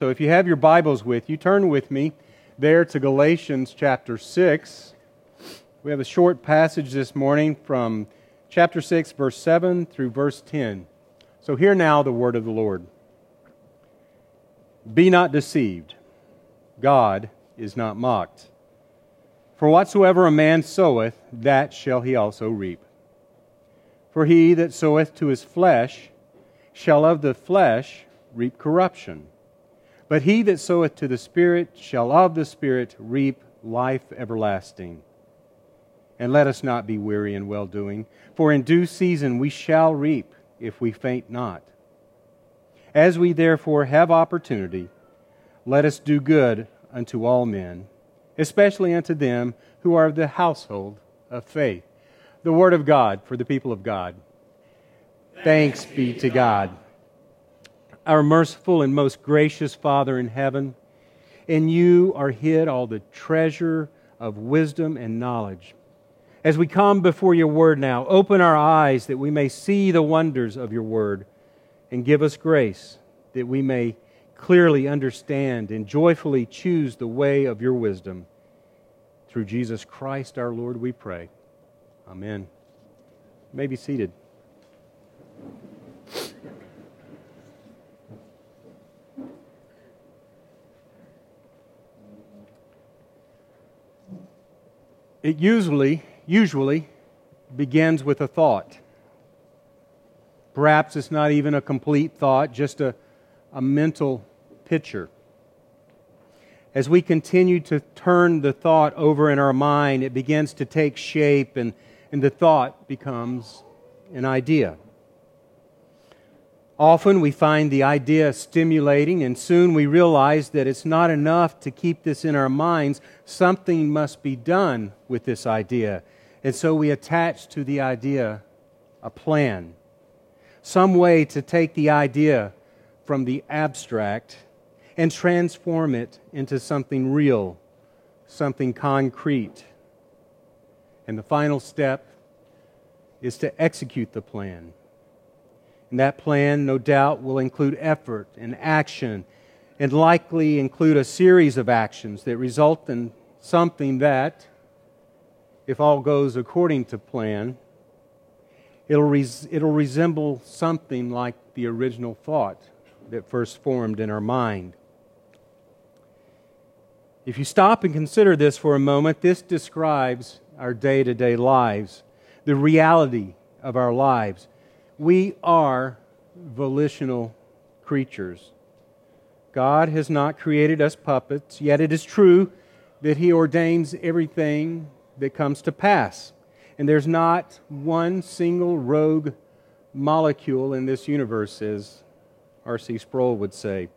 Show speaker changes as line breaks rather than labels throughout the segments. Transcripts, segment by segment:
So if you have your Bibles with you, turn with me there to Galatians chapter 6. We have a short passage this morning from chapter 6, verse 7 through verse 10. So hear now the word of the Lord. Be not deceived, God is not mocked. For whatsoever a man soweth, that shall he also reap. For he that soweth to his flesh shall of the flesh reap corruption but he that soweth to the Spirit shall of the Spirit reap life everlasting. And let us not be weary in well doing, for in due season we shall reap if we faint not. As we therefore have opportunity, let us do good unto all men, especially unto them who are of the household of faith. The Word of God for the people of God. Thanks be to God our merciful and most gracious Father in heaven, in you are hid all the treasure of wisdom and knowledge. As we come before your word now, open our eyes that we may see the wonders of your word and give us grace that we may clearly understand and joyfully choose the way of your wisdom. Through Jesus Christ our Lord, we pray. Amen. You may be seated. It usually, usually begins with a thought. Perhaps it's not even a complete thought, just a, a mental picture. As we continue to turn the thought over in our mind, it begins to take shape and, and the thought becomes an idea. Often we find the idea stimulating, and soon we realize that it's not enough to keep this in our minds. Something must be done with this idea. And so we attach to the idea a plan, some way to take the idea from the abstract and transform it into something real, something concrete. And the final step is to execute the plan. And that plan, no doubt, will include effort and action and likely include a series of actions that result in something that, if all goes according to plan, it'll, res- it'll resemble something like the original thought that first formed in our mind. If you stop and consider this for a moment, this describes our day to day lives, the reality of our lives we are volitional creatures. God has not created us puppets, yet it is true that He ordains everything that comes to pass. And there's not one single rogue molecule in this universe, as R.C. Sproul would say.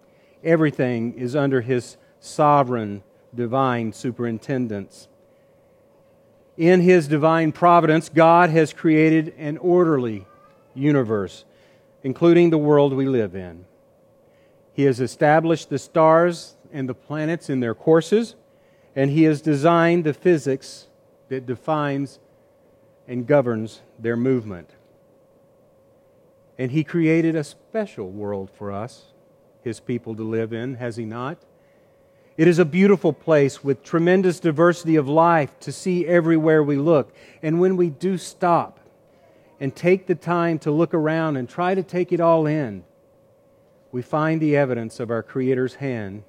Everything is under His sovereign, divine superintendence. In His divine providence, God has created an orderly universe, including the world we live in. He has established the stars and the planets in their courses, and He has designed the physics that defines and governs their movement. And He created a special world for us, His people, to live in, has He not? It is a beautiful place with tremendous diversity of life to see everywhere we look. And when we do stop and take the time to look around and try to take it all in, we find the evidence of our Creator's hand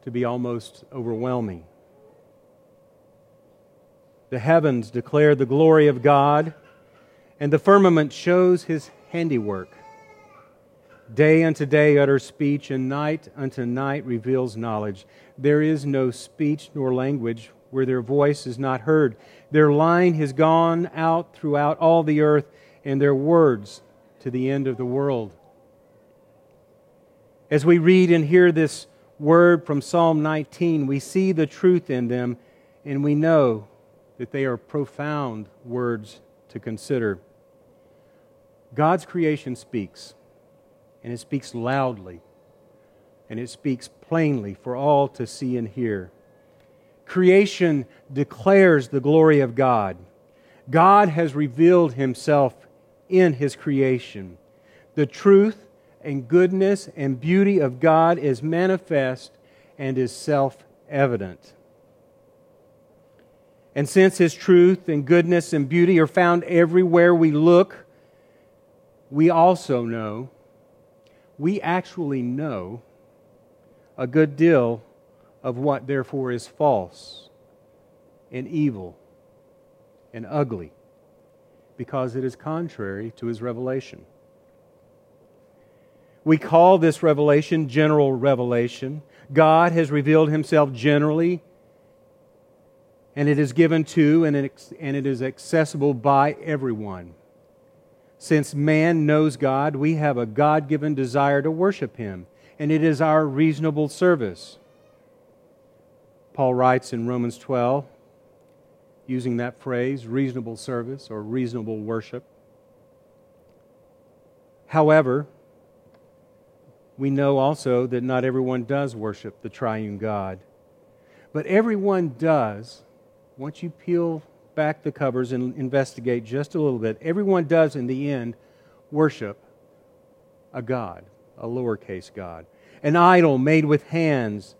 to be almost overwhelming. The heavens declare the glory of God, and the firmament shows his handiwork. Day unto day utters speech, and night unto night reveals knowledge. There is no speech nor language where their voice is not heard. Their line has gone out throughout all the earth, and their words to the end of the world. As we read and hear this word from Psalm 19, we see the truth in them, and we know that they are profound words to consider. God's creation speaks, and it speaks loudly, and it speaks plainly for all to see and hear. Creation declares the glory of God. God has revealed himself in his creation. The truth and goodness and beauty of God is manifest and is self evident. And since His truth and goodness and beauty are found everywhere we look, we also know, we actually know a good deal of what therefore is false and evil and ugly because it is contrary to his revelation. We call this revelation general revelation. God has revealed himself generally, and it is given to and it is accessible by everyone. Since man knows God, we have a God given desire to worship him, and it is our reasonable service. Paul writes in Romans 12, using that phrase, reasonable service or reasonable worship. However, we know also that not everyone does worship the triune God. But everyone does, once you peel back the covers and investigate just a little bit, everyone does in the end worship a God, a lowercase God, an idol made with hands,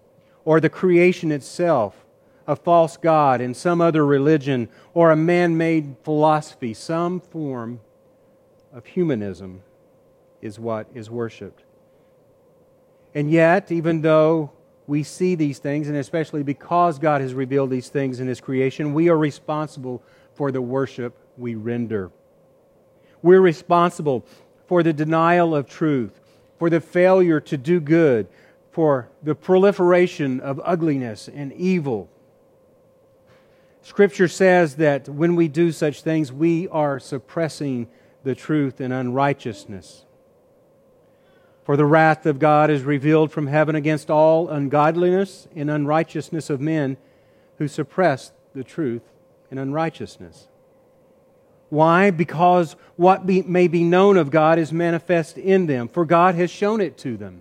or the creation itself, a false God in some other religion, or a man made philosophy, some form of humanism is what is worshiped. And yet, even though we see these things, and especially because God has revealed these things in His creation, we are responsible for the worship we render. We're responsible for the denial of truth, for the failure to do good, for the proliferation of ugliness and evil. Scripture says that when we do such things, we are suppressing the truth in unrighteousness. For the wrath of God is revealed from heaven against all ungodliness and unrighteousness of men who suppress the truth in unrighteousness. Why? Because what be, may be known of God is manifest in them, for God has shown it to them.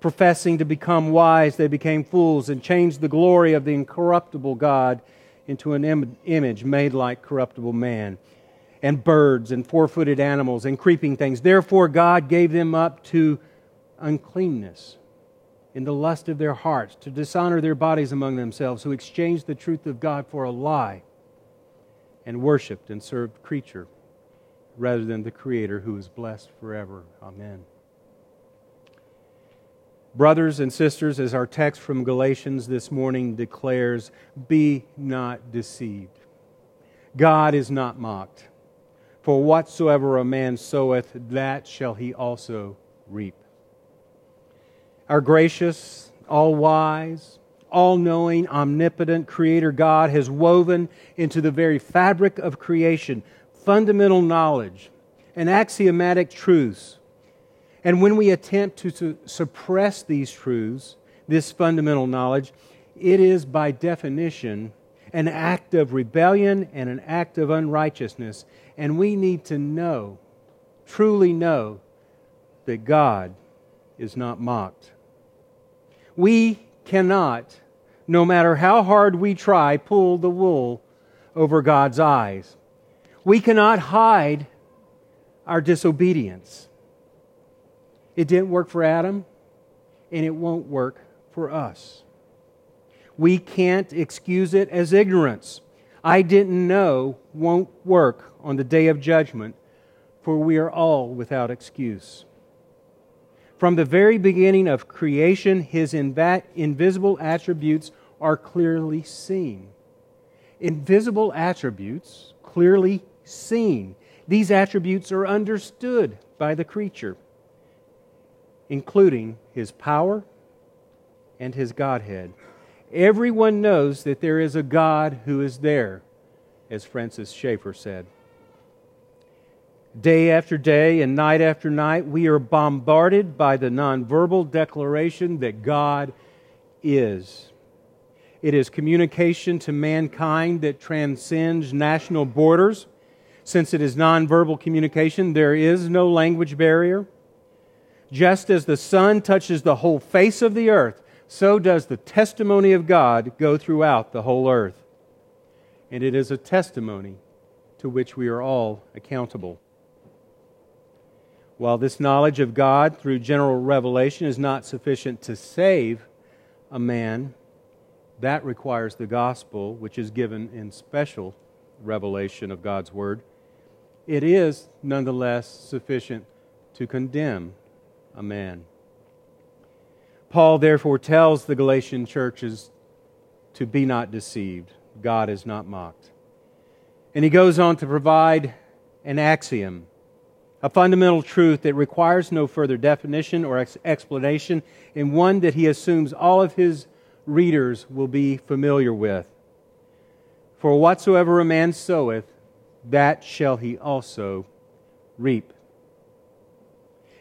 Professing to become wise, they became fools and changed the glory of the incorruptible God into an Im- image made like corruptible man, and birds, and four footed animals, and creeping things. Therefore, God gave them up to uncleanness in the lust of their hearts, to dishonor their bodies among themselves, who exchanged the truth of God for a lie and worshiped and served creature rather than the Creator who is blessed forever. Amen. Brothers and sisters, as our text from Galatians this morning declares, be not deceived. God is not mocked. For whatsoever a man soweth, that shall he also reap. Our gracious, all wise, all knowing, omnipotent Creator God has woven into the very fabric of creation fundamental knowledge and axiomatic truths. And when we attempt to, suppress these truths, this fundamental knowledge, it is by definition an act of rebellion and an act of unrighteousness. And we need to know, truly know, that God is not mocked. We cannot, no matter how hard we try, pull the wool over God's eyes. We cannot hide our disobedience. It didn't work for Adam, and it won't work for us. We can't excuse it as ignorance. I didn't know won't work on the day of judgment, for we are all without excuse. From the very beginning of creation, his invisible attributes are clearly seen. Invisible attributes, clearly seen. These attributes are understood by the creature, including his power and his Godhead. Everyone knows that there is a God who is there, as Francis Schaeffer said. Day after day and night after night, we are bombarded by the nonverbal declaration that God is. It is communication to mankind that transcends national borders. Since it is nonverbal communication, there is no language barrier. Just as the sun touches the whole face of the earth, so does the testimony of God go throughout the whole earth. And it is a testimony to which we are all accountable. While this knowledge of God through general revelation is not sufficient to save a man, that requires the gospel, which is given in special revelation of God's word. It is nonetheless sufficient to condemn a man. Paul therefore tells the Galatian churches to be not deceived. God is not mocked. And he goes on to provide an axiom a fundamental truth that requires no further definition or ex- explanation, and one that he assumes all of his readers will be familiar with. For whatsoever a man soweth, that shall he also reap.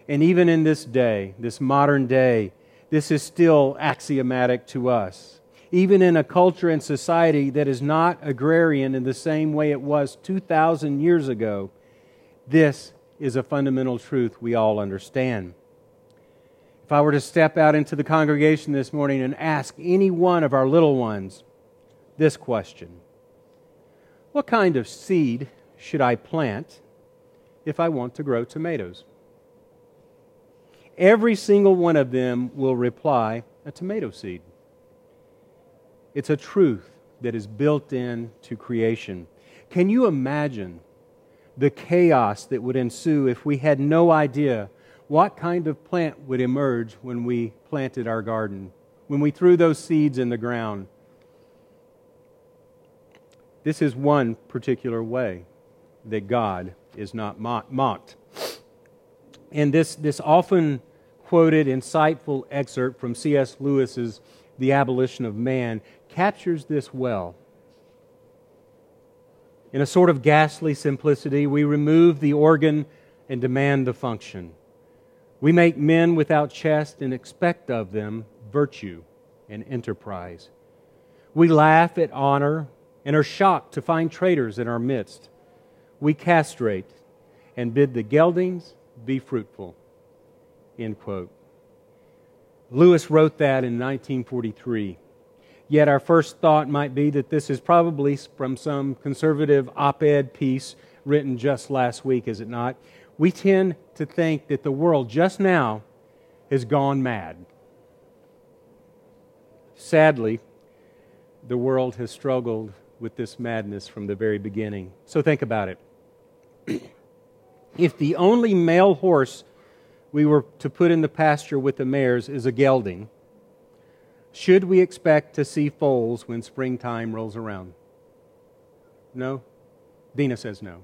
And even in this day, this modern day, this is still axiomatic to us. Even in a culture and society that is not agrarian in the same way it was 2,000 years ago, this is a fundamental truth we all understand. If I were to step out into the congregation this morning and ask any one of our little ones this question What kind of seed should I plant if I want to grow tomatoes? Every single one of them will reply, A tomato seed. It's a truth that is built into creation. Can you imagine the chaos that would ensue if we had no idea what kind of plant would emerge when we planted our garden, when we threw those seeds in the ground. This is one particular way that God is not mocked. And this, this often quoted, insightful excerpt from C.S. Lewis's The Abolition of Man captures this well. In a sort of ghastly simplicity, we remove the organ and demand the function. We make men without chest and expect of them virtue and enterprise. We laugh at honor and are shocked to find traitors in our midst. We castrate and bid the geldings be fruitful. End quote. Lewis wrote that in 1943. Yet our first thought might be that this is probably from some conservative op ed piece written just last week, is it not? We tend to think that the world just now has gone mad. Sadly, the world has struggled with this madness from the very beginning. So think about it. if the only male horse we were to put in the pasture with the mares is a gelding, should we expect to see foals when springtime rolls around? No? Dina says no.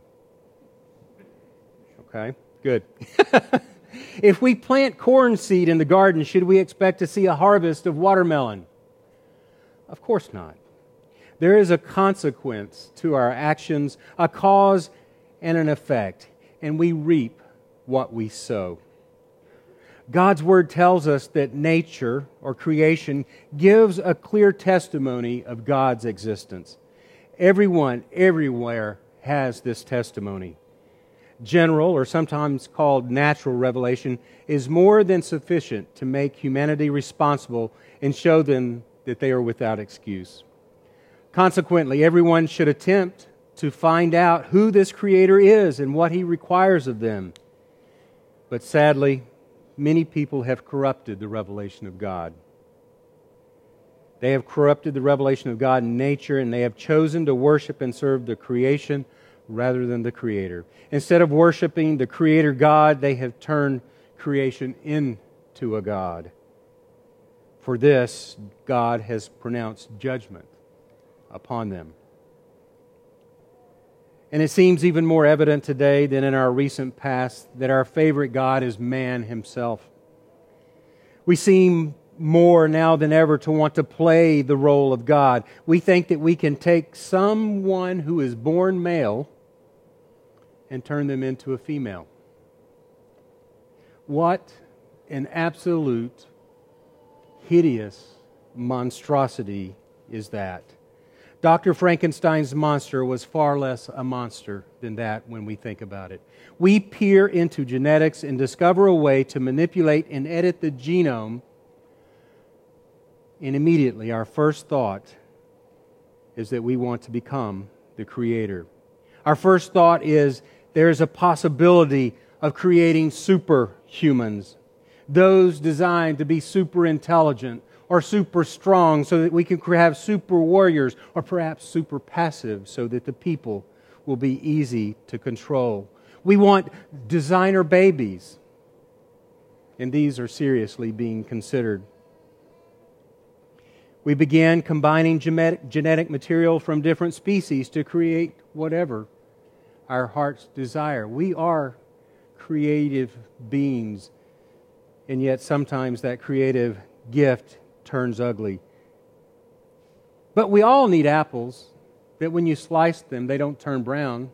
Okay, good. if we plant corn seed in the garden, should we expect to see a harvest of watermelon? Of course not. There is a consequence to our actions, a cause and an effect, and we reap what we sow. God's Word tells us that nature or creation gives a clear testimony of God's existence. Everyone, everywhere, has this testimony. General, or sometimes called natural revelation, is more than sufficient to make humanity responsible and show them that they are without excuse. Consequently, everyone should attempt to find out who this Creator is and what He requires of them. But sadly, many people have corrupted the revelation of God. They have corrupted the revelation of God in nature, and they have chosen to worship and serve the creation rather than the Creator. Instead of worshiping the Creator God, they have turned creation into a God. For this, God has pronounced judgment upon them. And it seems even more evident today than in our recent past that our favorite God is man himself. We seem more now than ever to want to play the role of God. We think that we can take someone who is born male and turn them into a female. What an absolute hideous monstrosity is that? Dr. Frankenstein's monster was far less a monster than that when we think about it. We peer into genetics and discover a way to manipulate and edit the genome, and immediately our first thought is that we want to become the creator. Our first thought is there's a possibility of creating superhumans, those designed to be super intelligent or super strong so that we can have super warriors, or perhaps super passive so that the people will be easy to control. We want designer babies, and these are seriously being considered. We began combining genetic material from different species to create whatever our hearts desire. We are creative beings, and yet sometimes that creative gift turns ugly. But we all need apples that when you slice them, they don't turn brown,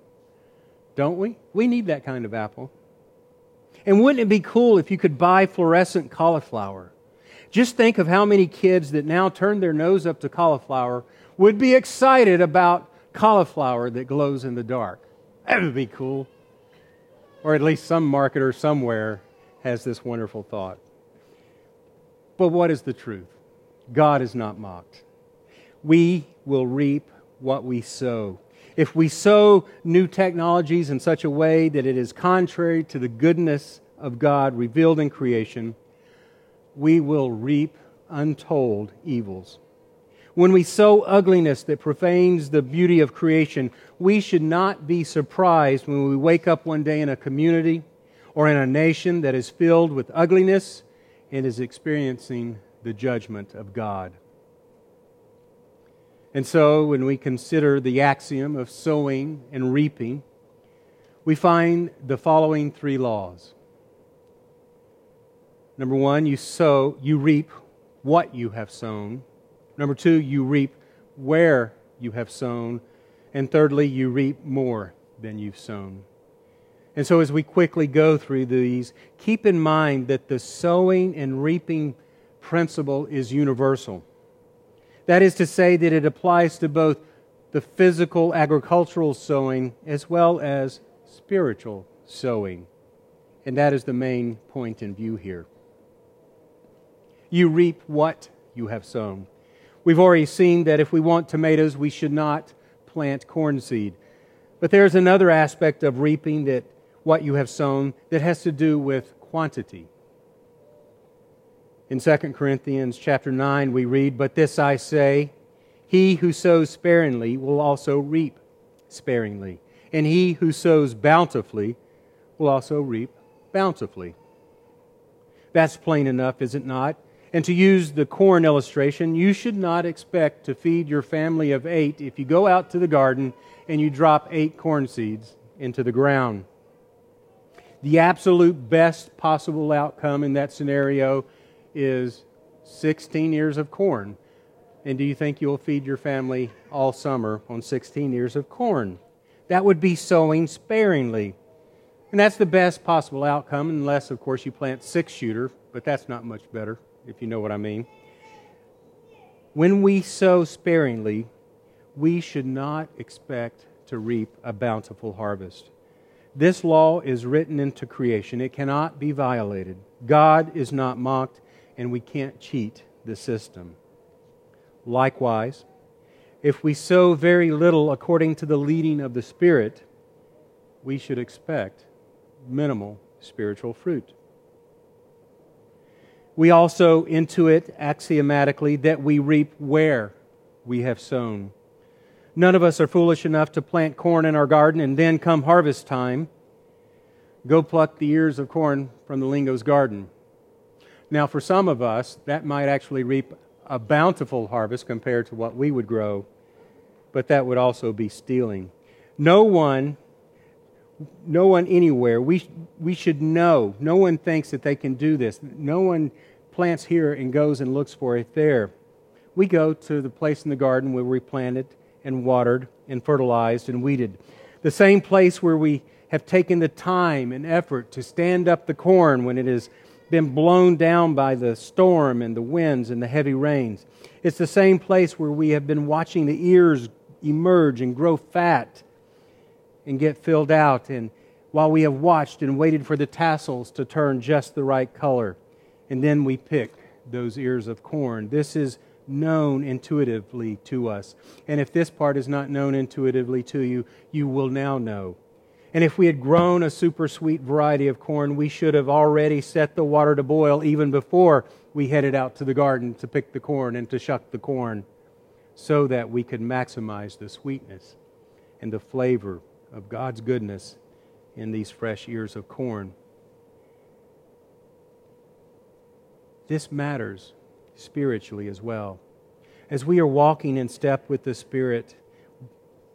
don't we? We need that kind of apple. And wouldn't it be cool if you could buy fluorescent cauliflower? Just think of how many kids that now turn their nose up to cauliflower would be excited about cauliflower that glows in the dark. That would be cool. Or at least some marketer somewhere has this wonderful thought. But what is the truth? God is not mocked. We will reap what we sow. If we sow new technologies in such a way that it is contrary to the goodness of God revealed in creation, we will reap untold evils. When we sow ugliness that profanes the beauty of creation, we should not be surprised when we wake up one day in a community or in a nation that is filled with ugliness and is experiencing the judgment of God. And so, when we consider the axiom of sowing and reaping, we find the following three laws. Number one, you sow, you reap what you have sown. Number two, you reap where you have sown. And thirdly, you reap more than you've sown. And so, as we quickly go through these, keep in mind that the sowing and reaping principle is universal. That is to say, that it applies to both the physical agricultural sowing as well as spiritual sowing. And that is the main point in view here. You reap what you have sown. We've already seen that if we want tomatoes, we should not plant corn seed. But there's another aspect of reaping that what you have sown that has to do with quantity. In 2 Corinthians chapter 9 we read, "But this I say, he who sows sparingly will also reap sparingly, and he who sows bountifully will also reap bountifully." That's plain enough, is it not? And to use the corn illustration, you should not expect to feed your family of eight if you go out to the garden and you drop eight corn seeds into the ground. The absolute best possible outcome in that scenario is 16 ears of corn. And do you think you'll feed your family all summer on 16 ears of corn? That would be sowing sparingly. And that's the best possible outcome, unless, of course, you plant six shooter, but that's not much better, if you know what I mean. When we sow sparingly, we should not expect to reap a bountiful harvest. This law is written into creation, it cannot be violated. God is not mocked, and we can't cheat the system. Likewise, if we sow very little according to the leading of the Spirit, we should expect minimal spiritual fruit. We also intuit axiomatically that we reap where we have sown. None of us are foolish enough to plant corn in our garden and then, come harvest time, go pluck the ears of corn from the lingo's garden. Now, for some of us, that might actually reap a bountiful harvest compared to what we would grow, but that would also be stealing. No one, no one anywhere, we, we should know. No one thinks that they can do this. No one plants here and goes and looks for it there. We go to the place in the garden where we planted and watered and fertilized and weeded. The same place where we have taken the time and effort to stand up the corn when it has been blown down by the storm and the winds and the heavy rains. It's the same place where we have been watching the ears emerge and grow fat and get filled out, and while we have watched and waited for the tassels to turn just the right color, and then we pick those ears of corn. This is known intuitively to us. And if this part is not known intuitively to you, you will now know. And if we had grown a super sweet variety of corn, we should have already set the water to boil even before we headed out to the garden to pick the corn and to shuck the corn so that we could maximize the sweetness and the flavor of God's goodness in these fresh ears of corn. This matters spiritually as well. As we are walking in step with the Spirit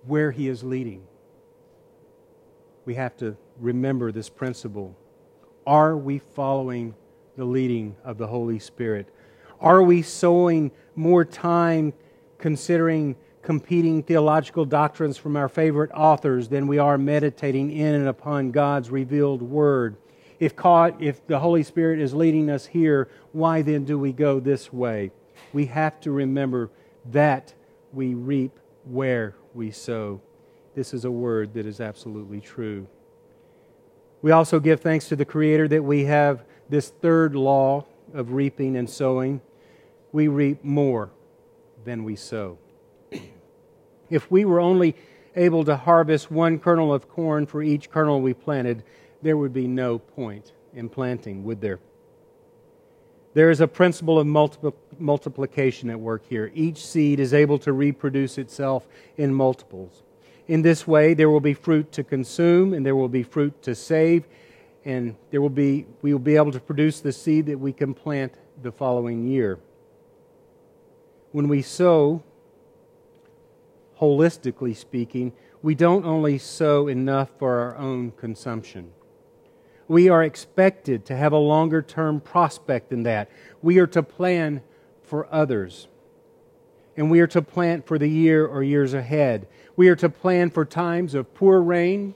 where He is leading, we have to remember this principle. Are we following the leading of the Holy Spirit? Are we sowing more time considering competing theological doctrines from our favorite authors than we are meditating in and upon God's revealed Word? If, caught, if the Holy Spirit is leading us here, why then do we go this way? We have to remember that we reap where we sow. This is a word that is absolutely true. We also give thanks to the Creator that we have this third law of reaping and sowing. We reap more than we sow. if we were only able to harvest one kernel of corn for each kernel we planted, there would be no point in planting, would there? There is a principle of multiplication at work here. Each seed is able to reproduce itself in multiples. In this way, there will be fruit to consume, and there will be fruit to save, and there will be, we will be able to produce the seed that we can plant the following year. When we sow, holistically speaking, we don't only sow enough for our own consumption we are expected to have a longer term prospect than that. We are to plan for others. And we are to plant for the year or years ahead. We are to plan for times of poor rain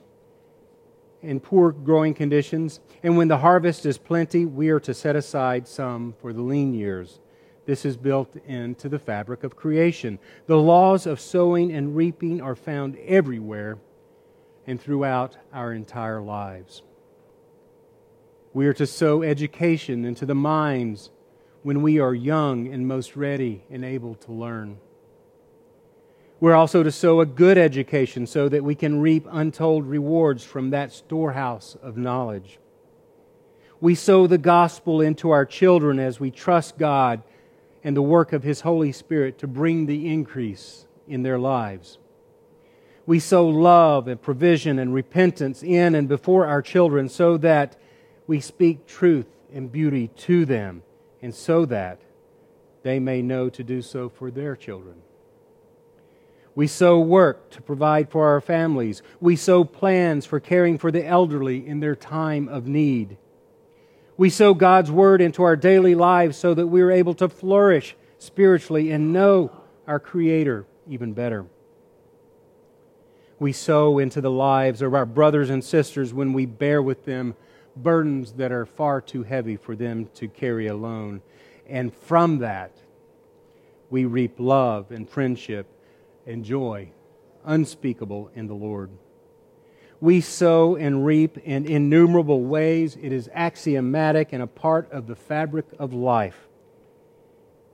and poor growing conditions. And when the harvest is plenty, we are to set aside some for the lean years. This is built into the fabric of creation. The laws of sowing and reaping are found everywhere and throughout our entire lives. We are to sow education into the minds when we are young and most ready and able to learn. We're also to sow a good education so that we can reap untold rewards from that storehouse of knowledge. We sow the gospel into our children as we trust God and the work of His Holy Spirit to bring the increase in their lives. We sow love and provision and repentance in and before our children so that we speak truth and beauty to them, and so that they may know to do so for their children. We sow work to provide for our families. We sow plans for caring for the elderly in their time of need. We sow God's word into our daily lives so that we are able to flourish spiritually and know our Creator even better. We sow into the lives of our brothers and sisters when we bear with them burdens that are far too heavy for them to carry alone. And from that, we reap love and friendship and joy unspeakable in the Lord. We sow and reap in innumerable ways. It is axiomatic and a part of the fabric of life.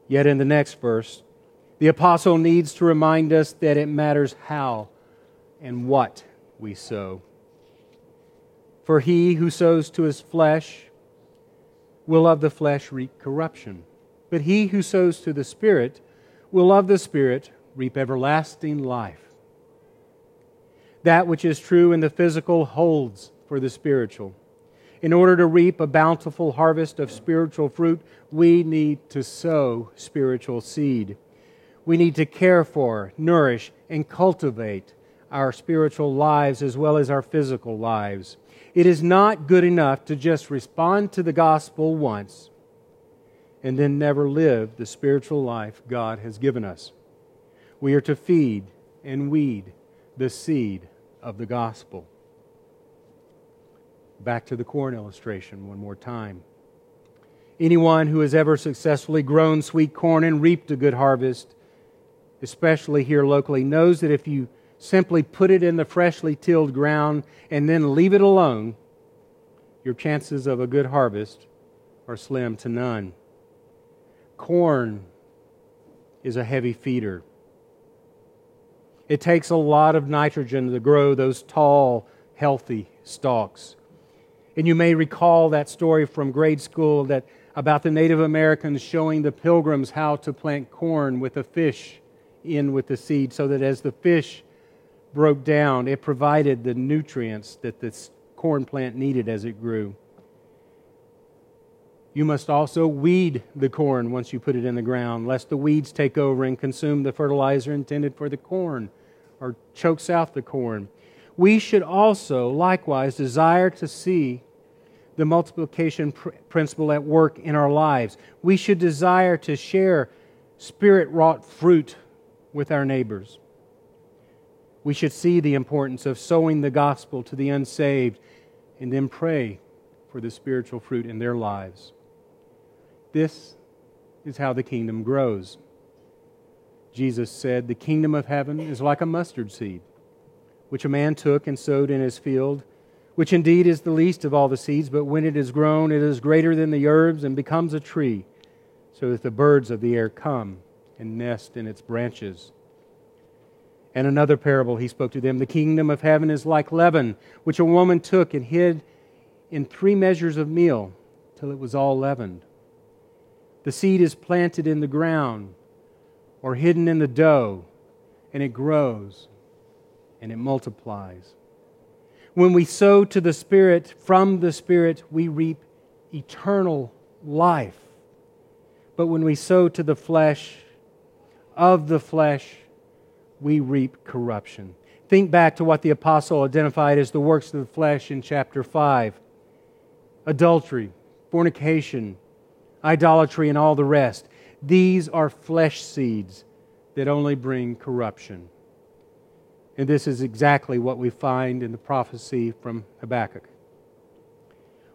Yet in the next verse, the apostle needs to remind us that it matters how and what we sow. For he who sows to his flesh will of the flesh reap corruption. But he who sows to the Spirit will of the Spirit reap everlasting life. That which is true in the physical holds for the spiritual. In order to reap a bountiful harvest of spiritual fruit, we need to sow spiritual seed. We need to care for, nourish, and cultivate our spiritual lives as well as our physical lives. It is not good enough to just respond to the gospel once and then never live the spiritual life God has given us. We are to feed and weed the seed of the gospel. Back to the corn illustration one more time. Anyone who has ever successfully grown sweet corn and reaped a good harvest, especially here locally, knows that if you simply put it in the freshly tilled ground and then leave it alone, your chances of a good harvest are slim to none. Corn is a heavy feeder. It takes a lot of nitrogen to grow those tall, healthy stalks. And you may recall that story from grade school that about the Native Americans showing the pilgrims how to plant corn with a fish in with the seed so that as the fish broke down, it provided the nutrients that this corn plant needed as it grew. You must also weed the corn once you put it in the ground, lest the weeds take over and consume the fertilizer intended for the corn or chokes out the corn. We should also likewise desire to see the multiplication pr- principle at work in our lives. We should desire to share spirit wrought fruit with our neighbors. We should see the importance of sowing the gospel to the unsaved and then pray for the spiritual fruit in their lives. This is how the kingdom grows. Jesus said, The kingdom of heaven is like a mustard seed, which a man took and sowed in his field which indeed is the least of all the seeds, but when it is grown, it is greater than the herbs and becomes a tree, so that the birds of the air come and nest in its branches. And another parable he spoke to them The kingdom of heaven is like leaven, which a woman took and hid in three measures of meal till it was all leavened. The seed is planted in the ground or hidden in the dough, and it grows and it multiplies. When we sow to the Spirit, from the Spirit, we reap eternal life. But when we sow to the flesh, of the flesh, we reap corruption. Think back to what the apostle identified as the works of the flesh in chapter 5 adultery, fornication, idolatry, and all the rest. These are flesh seeds that only bring corruption. And this is exactly what we find in the prophecy from Habakkuk.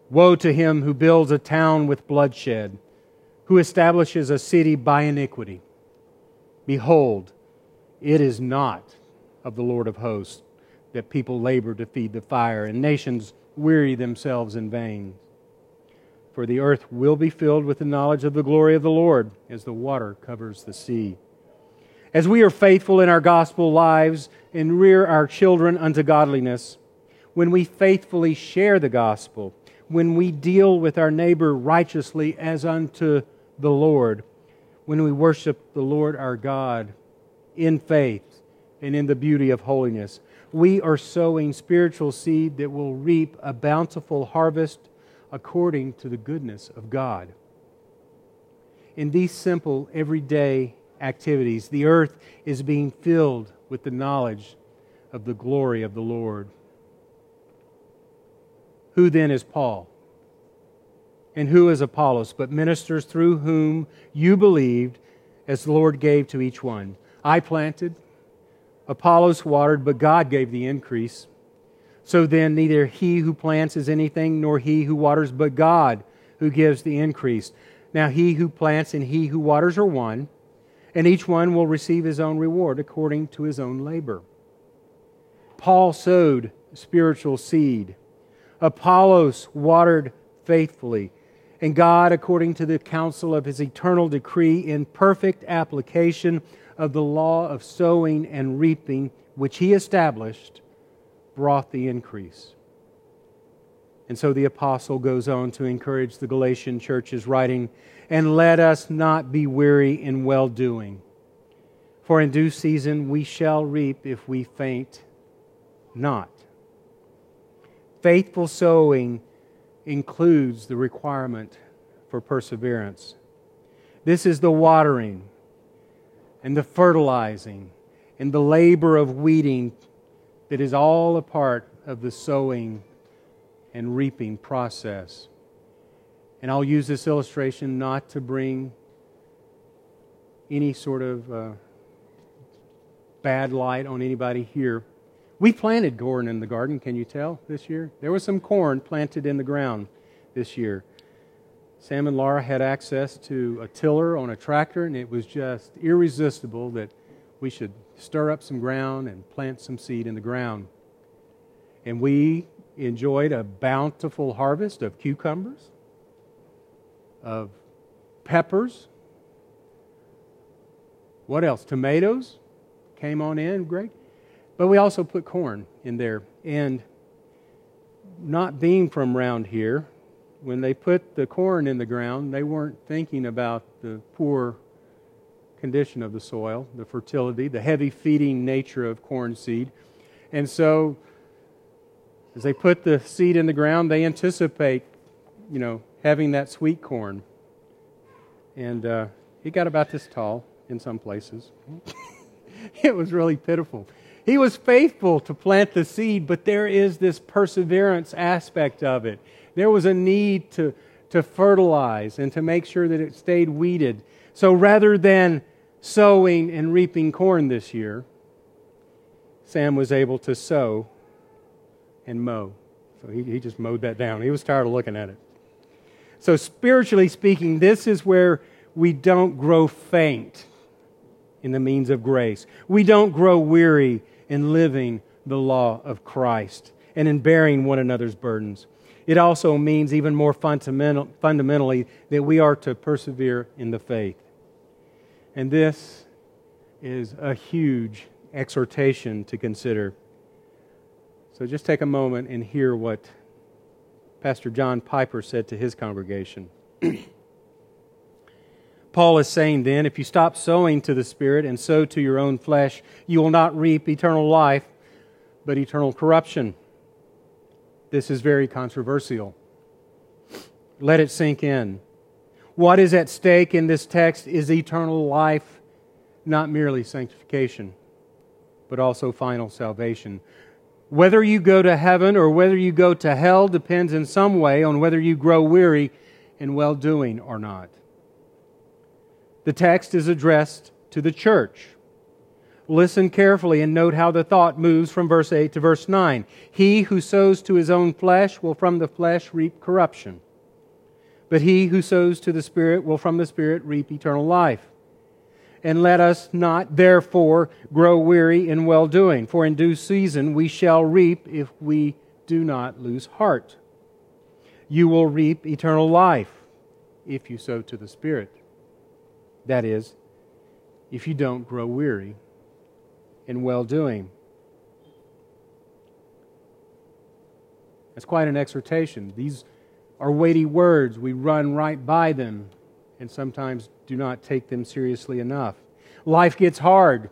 Woe to him who builds a town with bloodshed, who establishes a city by iniquity. Behold, it is not of the Lord of hosts that people labor to feed the fire, and nations weary themselves in vain. For the earth will be filled with the knowledge of the glory of the Lord as the water covers the sea. As we are faithful in our gospel lives and rear our children unto godliness, when we faithfully share the gospel, when we deal with our neighbor righteously as unto the Lord, when we worship the Lord our God in faith and in the beauty of holiness, we are sowing spiritual seed that will reap a bountiful harvest according to the goodness of God. In these simple, everyday activities. The earth is being filled with the knowledge of the glory of the Lord. Who then is Paul? And who is Apollos, but ministers through whom you believed, as the Lord gave to each one? I planted, Apollos watered, but God gave the increase. So then, neither he who plants is anything, nor he who waters, but God who gives the increase. Now, he who plants and he who waters are one and each one will receive his own reward according to his own labor. Paul sowed spiritual seed, Apollos watered faithfully, and God, according to the counsel of his eternal decree, in perfect application of the law of sowing and reaping, which he established, brought the increase. And so the apostle goes on to encourage the Galatian churches, writing, And let us not be weary in well doing, for in due season we shall reap if we faint not. Faithful sowing includes the requirement for perseverance. This is the watering and the fertilizing and the labor of weeding that is all a part of the sowing and reaping process. And I'll use this illustration not to bring any sort of uh, bad light on anybody here. We planted corn in the garden, can you tell, this year? There was some corn planted in the ground this year. Sam and Laura had access to a tiller on a tractor, and it was just irresistible that we should stir up some ground and plant some seed in the ground. And we enjoyed a bountiful harvest of cucumbers, of peppers. What else? Tomatoes came on in, great. But we also put corn in there. And not being from around here, when they put the corn in the ground, they weren't thinking about the poor condition of the soil, the fertility, the heavy feeding nature of corn seed. And so, as they put the seed in the ground, they anticipate, you know, having that sweet corn. And uh, it got about this tall in some places. it was really pitiful. He was faithful to plant the seed, but there is this perseverance aspect of it. There was a need to, to fertilize and to make sure that it stayed weeded. So rather than sowing and reaping corn this year, Sam was able to sow and mow. So he, he just mowed that down. He was tired of looking at it. So, spiritually speaking, this is where we don't grow faint in the means of grace. We don't grow weary in living the law of Christ and in bearing one another's burdens. It also means, even more fundamental, fundamentally, that we are to persevere in the faith. And this is a huge exhortation to consider. So just take a moment and hear what Pastor John Piper said to his congregation. Paul is saying then, if you stop sowing to the Spirit and sow to your own flesh, you will not reap eternal life, but eternal corruption. This is very controversial. Let it sink in. What is at stake in this text is eternal life, not merely sanctification, but also final salvation. Whether you go to heaven or whether you go to hell depends in some way on whether you grow weary in well doing or not. The text is addressed to the church. Listen carefully and note how the thought moves from verse 8 to verse 9. He who sows to his own flesh will from the flesh reap corruption, but he who sows to the Spirit will from the Spirit reap eternal life. And let us not therefore grow weary in well doing, for in due season we shall reap if we do not lose heart. You will reap eternal life if you sow to the Spirit. That is, if you don't grow weary in well doing. That's quite an exhortation. These are weighty words. We run right by them and sometimes do not take them seriously enough. Life gets hard.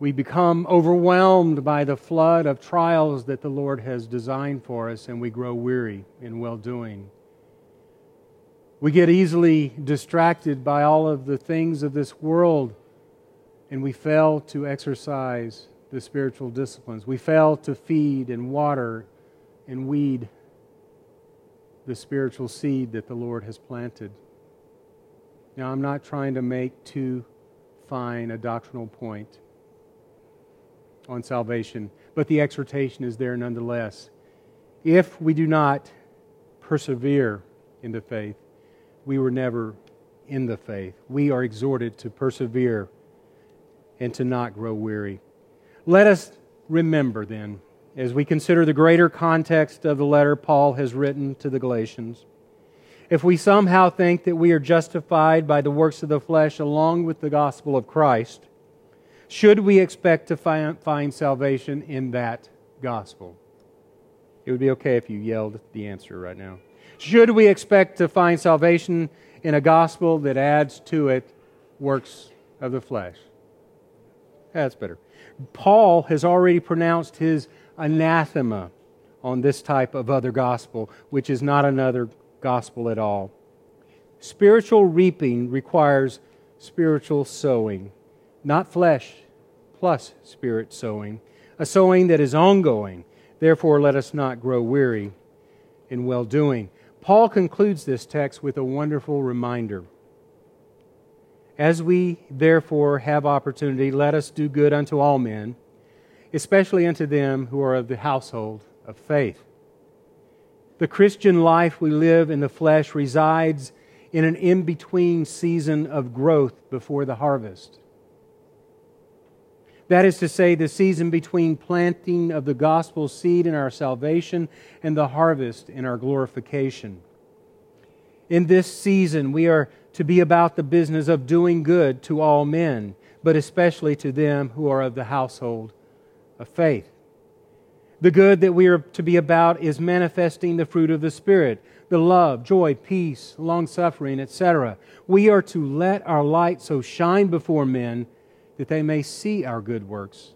We become overwhelmed by the flood of trials that the Lord has designed for us, and we grow weary in well doing. We get easily distracted by all of the things of this world, and we fail to exercise the spiritual disciplines. We fail to feed and water and weed the spiritual seed that the Lord has planted. Now, I'm not trying to make too fine a doctrinal point on salvation, but the exhortation is there nonetheless. If we do not persevere in the faith, we were never in the faith. We are exhorted to persevere and to not grow weary. Let us remember then, as we consider the greater context of the letter Paul has written to the Galatians, if we somehow think that we are justified by the works of the flesh along with the gospel of Christ, should we expect to find salvation in that gospel? It would be okay if you yelled the answer right now. Should we expect to find salvation in a gospel that adds to it works of the flesh? That's better. Paul has already pronounced his anathema on this type of other gospel, which is not another gospel at all. Spiritual reaping requires spiritual sowing, not flesh plus spirit sowing, a sowing that is ongoing. Therefore, let us not grow weary in well doing. Paul concludes this text with a wonderful reminder. As we therefore have opportunity, let us do good unto all men, especially unto them who are of the household of faith. The Christian life we live in the flesh resides in an in between season of growth before the harvest. That is to say, the season between planting of the gospel seed in our salvation and the harvest in our glorification. In this season, we are to be about the business of doing good to all men, but especially to them who are of the household of faith. The good that we are to be about is manifesting the fruit of the Spirit the love, joy, peace, long suffering, etc. We are to let our light so shine before men that they may see our good works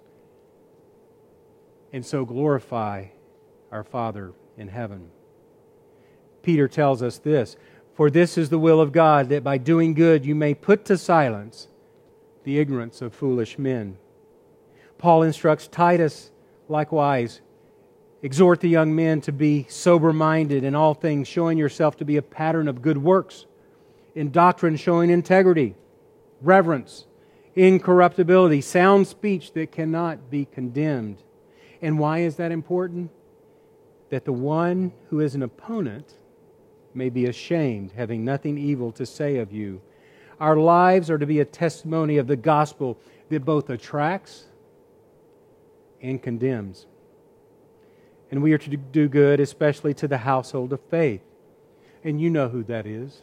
and so glorify our Father in heaven. Peter tells us this For this is the will of God, that by doing good you may put to silence the ignorance of foolish men. Paul instructs Titus likewise exhort the young men to be sober minded in all things, showing yourself to be a pattern of good works, in doctrine, showing integrity, reverence incorruptibility, sound speech that cannot be condemned. And why is that important? That the one who is an opponent may be ashamed, having nothing evil to say of you. Our lives are to be a testimony of the gospel that both attracts and condemns. And we are to do good, especially to the household of faith. And you know who that is.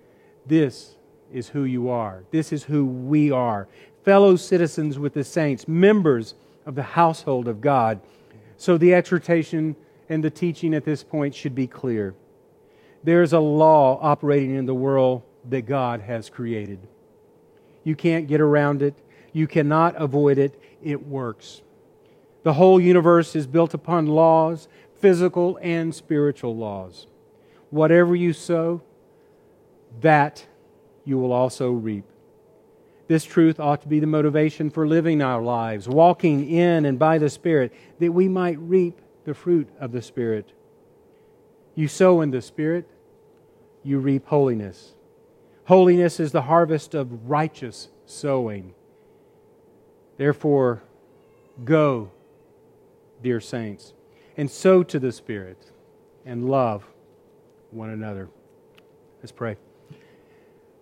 This is who you are. This is who we are. Fellow citizens with the saints, members of the household of God. So the exhortation and the teaching at this point should be clear. There is a law operating in the world that God has created. You can't get around it, you cannot avoid it. It works. The whole universe is built upon laws, physical and spiritual laws. Whatever you sow, that you will also reap. This truth ought to be the motivation for living our lives, walking in and by the Spirit, that we might reap the fruit of the Spirit. You sow in the Spirit, you reap holiness. Holiness is the harvest of righteous sowing. Therefore, go, dear saints, and sow to the Spirit and love one another. Let's pray.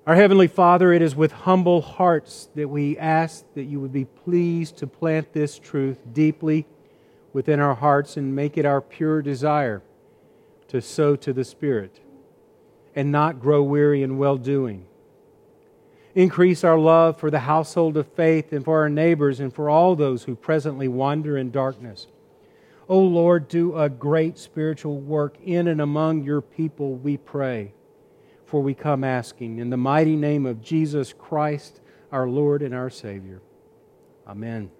Our Heavenly Father, it is with humble hearts that we ask that you would be pleased to plant this truth deeply within our hearts and make it our pure desire to sow to the Spirit and not grow weary in well doing. Increase our love for the household of faith and for our neighbors and for all those who presently wander in darkness. O oh Lord, do a great spiritual work in and among your people, we pray for we come asking. In the mighty name of Jesus Christ, our Lord and our Savior. Amen.